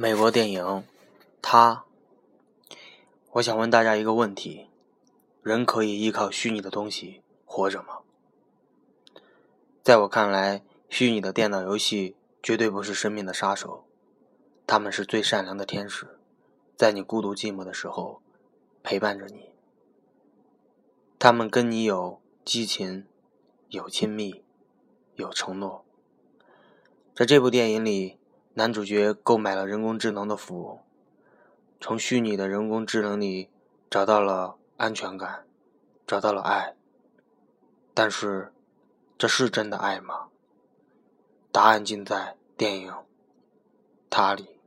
美国电影《他》，我想问大家一个问题：人可以依靠虚拟的东西活着吗？在我看来，虚拟的电脑游戏绝对不是生命的杀手，他们是最善良的天使，在你孤独寂寞的时候陪伴着你。他们跟你有激情，有亲密，有承诺。在这部电影里。男主角购买了人工智能的服务，从虚拟的人工智能里找到了安全感，找到了爱。但是，这是真的爱吗？答案尽在电影《他》里。